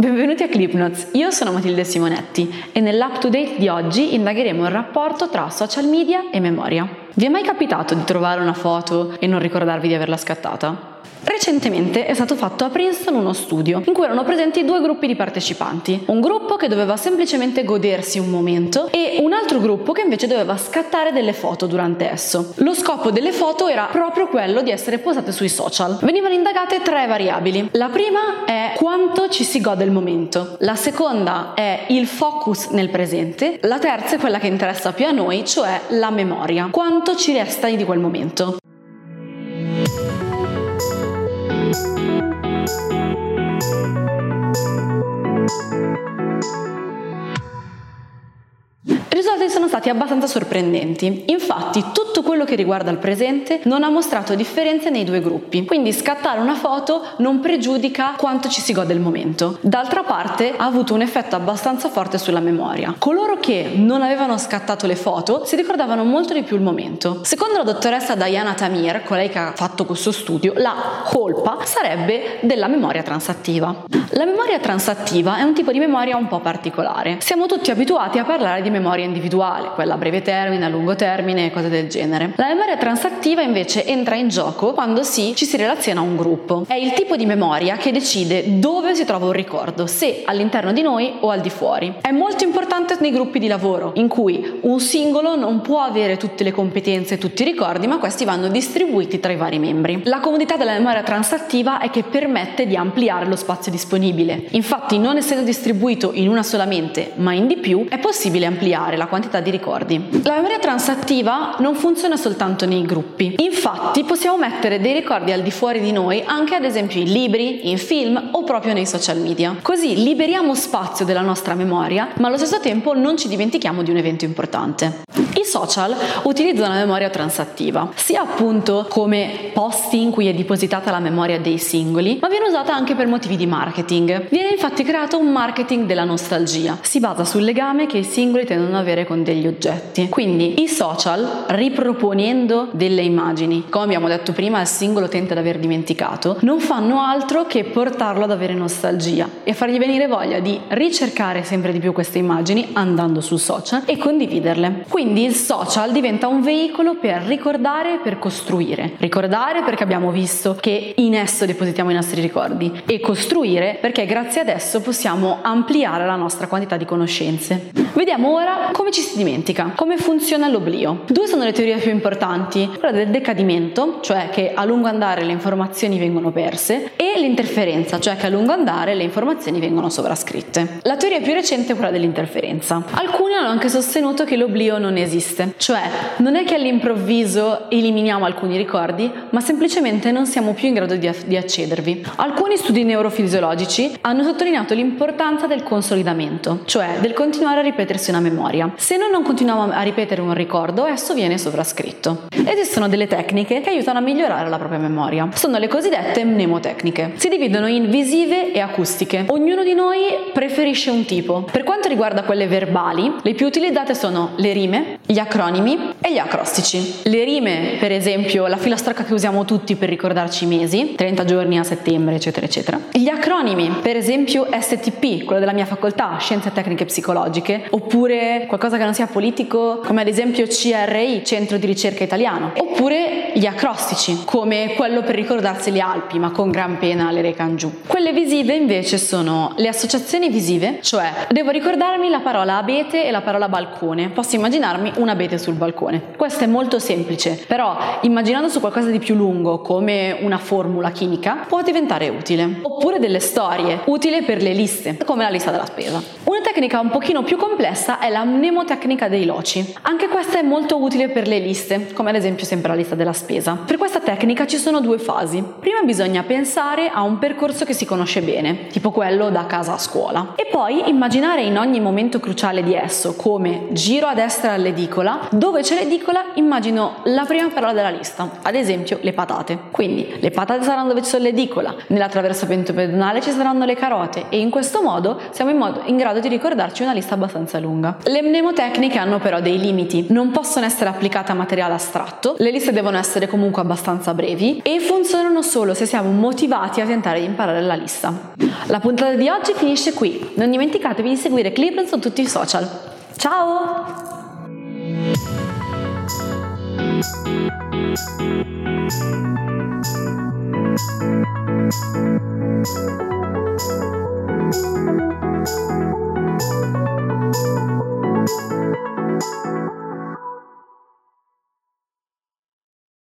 Benvenuti a ClipNotes, io sono Matilde Simonetti e nell'Up to Date di oggi indagheremo il rapporto tra social media e memoria. Vi è mai capitato di trovare una foto e non ricordarvi di averla scattata? Recentemente è stato fatto a Princeton uno studio in cui erano presenti due gruppi di partecipanti, un gruppo che doveva semplicemente godersi un momento e un altro gruppo che invece doveva scattare delle foto durante esso. Lo scopo delle foto era proprio quello di essere posate sui social. Venivano indagate tre variabili. La prima è quanto ci si gode il momento, la seconda è il focus nel presente, la terza è quella che interessa più a noi, cioè la memoria, quanto ci resta di quel momento. Risultati sono stati abbastanza sorprendenti. Infatti, tutto quello che riguarda il presente non ha mostrato differenze nei due gruppi. Quindi scattare una foto non pregiudica quanto ci si gode il momento. D'altra parte, ha avuto un effetto abbastanza forte sulla memoria. Coloro che non avevano scattato le foto si ricordavano molto di più il momento. Secondo la dottoressa Diana Tamir, colei che ha fatto questo studio, la colpa sarebbe della memoria transattiva. La memoria transattiva è un tipo di memoria un po' particolare. Siamo tutti abituati a parlare di memoria individuale, quella a breve termine, a lungo termine e cose del genere. La memoria transattiva invece entra in gioco quando si, ci si relaziona a un gruppo. È il tipo di memoria che decide dove si trova un ricordo, se all'interno di noi o al di fuori. È molto importante nei gruppi di lavoro, in cui un singolo non può avere tutte le competenze e tutti i ricordi, ma questi vanno distribuiti tra i vari membri. La comodità della memoria transattiva è che permette di ampliare lo spazio disponibile. Infatti, non essendo distribuito in una sola mente, ma in di più, è possibile ampliare la quantità di ricordi. La memoria transattiva non funziona soltanto nei gruppi. Infatti possiamo mettere dei ricordi al di fuori di noi anche ad esempio in libri, in film o proprio nei social media. Così liberiamo spazio della nostra memoria, ma allo stesso tempo non ci dimentichiamo di un evento importante. I social utilizzano la memoria transattiva, sia appunto come posti in cui è depositata la memoria dei singoli, ma viene usata anche per motivi di marketing. Viene infatti creato un marketing della nostalgia. Si basa sul legame che i singoli tendono ad avere con degli oggetti. Quindi i social, riproponendo delle immagini, come abbiamo detto prima, il singolo tenta di aver dimenticato, non fanno altro che portarlo ad avere nostalgia e fargli venire voglia di ricercare sempre di più queste immagini andando sul social e condividerle. Quindi il social diventa un veicolo per ricordare e per costruire. Ricordare perché abbiamo visto che in esso depositiamo i nostri ricordi e costruire perché grazie ad esso possiamo ampliare la nostra quantità di conoscenze. Vediamo ora come ci si dimentica, come funziona l'oblio. Due sono le teorie più importanti, quella del decadimento, cioè che a lungo andare le informazioni vengono perse, e l'interferenza, cioè che a lungo andare le informazioni vengono sovrascritte. La teoria più recente è quella dell'interferenza. Alcuni hanno anche sostenuto che l'oblio non esiste, cioè non è che all'improvviso eliminiamo alcuni ricordi, ma semplicemente non siamo più in grado di, di accedervi. Alcuni studi neurofisiologici hanno sottolineato l'importanza del consolidamento, cioè del continuare a ripetersi una memoria. Se noi non continuiamo a ripetere un ricordo, esso viene sovrascritto. Esistono delle tecniche che aiutano a migliorare la propria memoria. Sono le cosiddette mnemotecniche. Si dividono in visive e acustiche. Ognuno di noi preferisce un tipo. Per quanto riguarda quelle verbali, le più utilizzate sono le rime, gli acronimi e gli acrostici. Le rime, per esempio, la filastrocca che usiamo tutti per ricordarci i mesi, 30 giorni a settembre, eccetera, eccetera. Gli acronimi, per esempio STP, quello della mia facoltà, Scienze Tecniche Psicologiche, oppure qualcosa che non sia politico, come ad esempio CRI, Centro di Ricerca Italiano, oppure gli acrostici, come quello per ricordarsi le Alpi, ma con gran pena le recano giù. Quelle visive invece sono le associazioni visive, cioè devo ricordarmi la parola abete e la parola balcone. Posso immaginarmi un abete sul balcone. Questo è molto semplice, però immaginando su qualcosa di più lungo, come una formula chimica, può diventare utile. Oppure delle storie, utile per le liste, come la lista della spesa. Una tecnica un pochino più complessa è la mnemotecnica dei loci. Anche questa è molto utile per le liste, come ad esempio sempre la lista della spesa. Per questa tecnica ci sono due fasi. Prima bisogna pensare a un percorso che si conosce bene, tipo quello da casa a scuola, e poi immaginare in ogni momento cruciale di esso, come giro a destra all'edicola, dove c'è l'edicola immagino la prima parola della lista, ad esempio le patate. Quindi le patate saranno dove c'è l'edicola, nell'attraversamento pedonale ci saranno le carote e in questo modo siamo in, modo, in grado di ricordarci una lista abbastanza lunga. Le mnemotecniche hanno però dei limiti, non possono essere applicate a materiale astratto, le liste devono essere comunque abbastanza brevi e funzionano solo se siamo motivati a tentare di imparare la lista. La puntata di oggi finisce qui, non dimenticatevi di seguire Clipland su tutti i social. Ciao!